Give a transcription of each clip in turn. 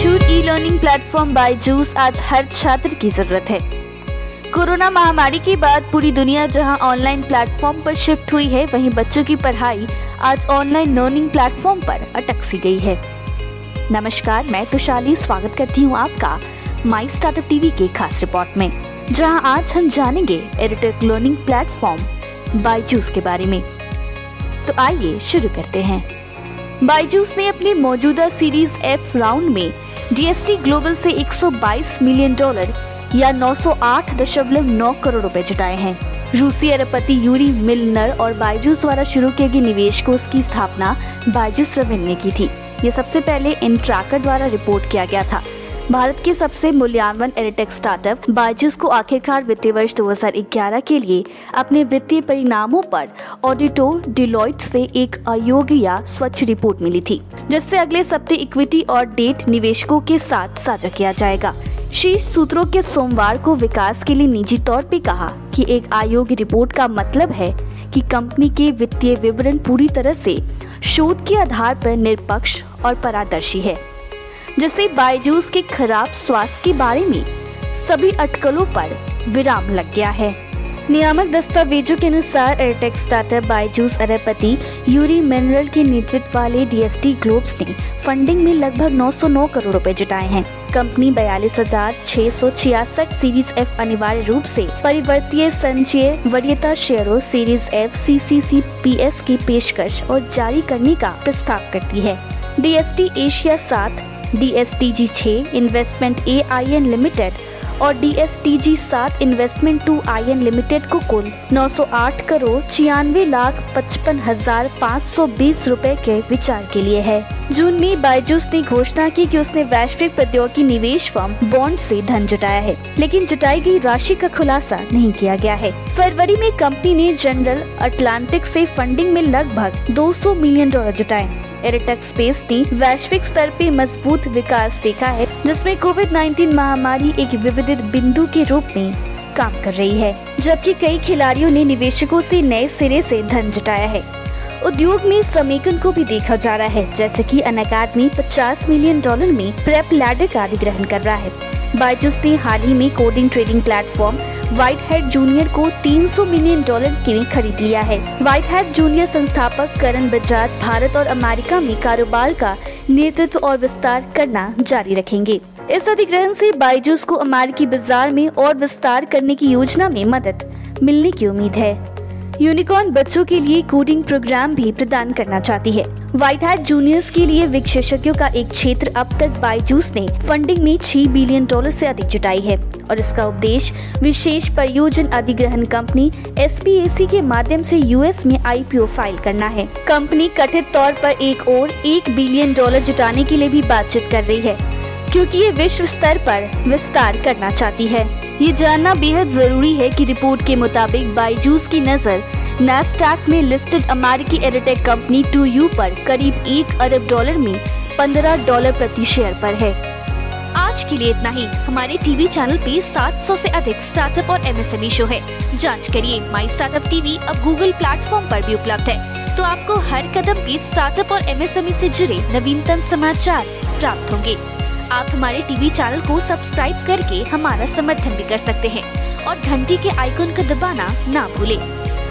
मशहूर e learning platform Byju's आज हर छात्र की ज़रूरत है। कोरोना महामारी के बाद पूरी दुनिया जहाँ ऑनलाइन प्लेटफॉर्म पर शिफ्ट हुई है, वहीं बच्चों की पढ़ाई आज ऑनलाइन लर्निंग प्लेटफॉर्म पर अटक सी गई है। नमस्कार, मैं तुशाली स्वागत करती हूँ आपका माई स्टार्टअप टीवी के खास रिपोर्ट में, जहाँ आज हम जानेंगे एडिटेक लर्निंग प्लेटफॉर्म बायजूस के बारे में। तो आइए शुरू करते हैं। बायजूस ने अपनी मौजूदा सीरीज़ एफ़ राउंड में डीएसटी ग्लोबल से 122 मिलियन डॉलर या 908.9 करोड़ रुपए जुटाए हैं। रूसी अरबपति यूरी मिलनर और बायजूस द्वारा शुरू किए गए निवेश को उसकी स्थापना बायजूस रविन ने की थी। ये सबसे पहले इन ट्रैकर द्वारा रिपोर्ट किया गया था। भारत के सबसे मूल्यवान एडिटेक स्टार्टअप बायजूस को आखिरकार वित्तीय वर्ष 2011 के लिए अपने वित्तीय परिणामों पर ऑडिटो, डिलॉइट से एक अयोग्य या स्वच्छ रिपोर्ट मिली थी, जिससे अगले सप्ताह इक्विटी और डेट निवेशकों के साथ साझा किया जाएगा। शीर्ष सूत्रों के सोमवार को विकास के लिए निजी तौर पर कहा कि एक आयोग रिपोर्ट का मतलब है कि कंपनी के वित्तीय विवरण पूरी तरह से शोध के आधार पर निरपक्ष और पारदर्शी है। जिससे बायजूस के खराब स्वास्थ्य के बारे में सभी अटकलों पर विराम लग गया है। नियामक दस्तावेजों के अनुसार एयरटेक स्टार्टअप बायजूस अरबपति यूरी मिनरल के नेतृत्व वाले डीएसटी ग्लोब्स ने फंडिंग में लगभग 909 करोड़ रुपए जुटाए हैं। कंपनी बयालीस हज़ार छह सौ छियासठ सीरीज़ एफ़ अनिवार्य रूप से परिवर्तीय संचय वरीयता शेयरों series F C C C P S की पेशकश और जारी करने का प्रस्ताव करती है। डीएसटी एशिया सात डी एस टी जी छह investment A I N limited और डी एस टी जी सात investment two I N limited को कुल 908 करोड़ छियानवे लाख पचपन हज़ार पाँच सौ बीस रुपए के विचार के लिए है। जून में बायजूस ने घोषणा की कि उसने वैश्विक प्रौद्योगिकी निवेश फर्म बॉन्ड से धन जुटाया है, लेकिन जुटाई गई राशि का खुलासा नहीं किया गया है। फरवरी में कंपनी ने जनरल अटलांटिक से फंडिंग में लगभग 200 मिलियन डॉलर जुटाए। एयरटेक स्पेस ने वैश्विक स्तर पे मज़बूत विकास देखा है, जिसमें कोविड 19 महामारी एक विविधित बिंदु के रूप में काम कर रही है, जबकि कई खिलाड़ियों ने निवेशकों से नए सिरे से धन जुटाया है। उद्योग में समेकन को भी देखा जा रहा है, जैसे कि अन अकादमी पचास मिलियन डॉलर में प्रेप लैडर का अधिग्रहण कर रहा है। बायजूस ने हाल ही में coding trading platform WhiteHat Junior को 300 मिलियन डॉलर के खरीद लिया है। व्हाइट हेड जूनियर संस्थापक करण बजाज भारत और अमेरिका में कारोबार का नेतृत्व और विस्तार करना जारी रखेंगे। इस अधिग्रहण से बायजूस को अमेरिकी बाज़ार में और विस्तार करने की योजना में मदद मिलने की उम्मीद है। यूनिकॉर्न बच्चों के लिए कोडिंग प्रोग्राम भी प्रदान करना चाहती है। व्हाइट हैट जूनियर्स के लिए विशेषज्ञों का एक क्षेत्र अब तक बायजूस ने फंडिंग में 6 बिलियन डॉलर से अधिक जुटाई है। और इसका उद्देश्य विशेष परियोजन अधिग्रहण कंपनी एस के माध्यम से यूएस में आईपीओ फ़ाइल करना है। कंपनी कथित तौर पर एक और एक बिलियन डॉलर जुटाने के लिए भी बातचीत कर रही है, क्योंकि ये विश्व स्तर पर विस्तार करना चाहती है। ये जानना बेहद ज़रूरी है कि रिपोर्ट के मुताबिक बाईजूस की नज़र नेस्टैक में लिस्टेड अमेरिकी एडिटेक कंपनी टू यू पर करीब एक अरब डॉलर में पंद्रह डॉलर प्रति शेयर पर है। आज के लिए इतना ही। हमारे टीवी चैनल पे 700 से अधिक स्टार्टअप और एमएसएमई शो है। जाँच करिए माई स्टार्टअप टीवी अब गूगल प्लेटफॉर्म पर भी उपलब्ध है। तो आपको हर कदम पे स्टार्टअप और एमएसएमई से जुड़े नवीनतम समाचार प्राप्त होंगे। आप हमारे टीवी चैनल को सब्सक्राइब करके हमारा समर्थन भी कर सकते हैं और घंटी के आइकन को दबाना ना भूले।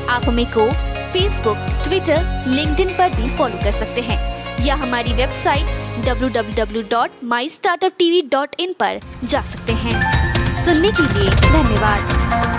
आप हमें को फेसबुक ट्विटर लिंक्डइन पर भी फॉलो कर सकते हैं या हमारी वेबसाइट www.mystartuptv.in पर जा सकते हैं। सुनने के लिए धन्यवाद।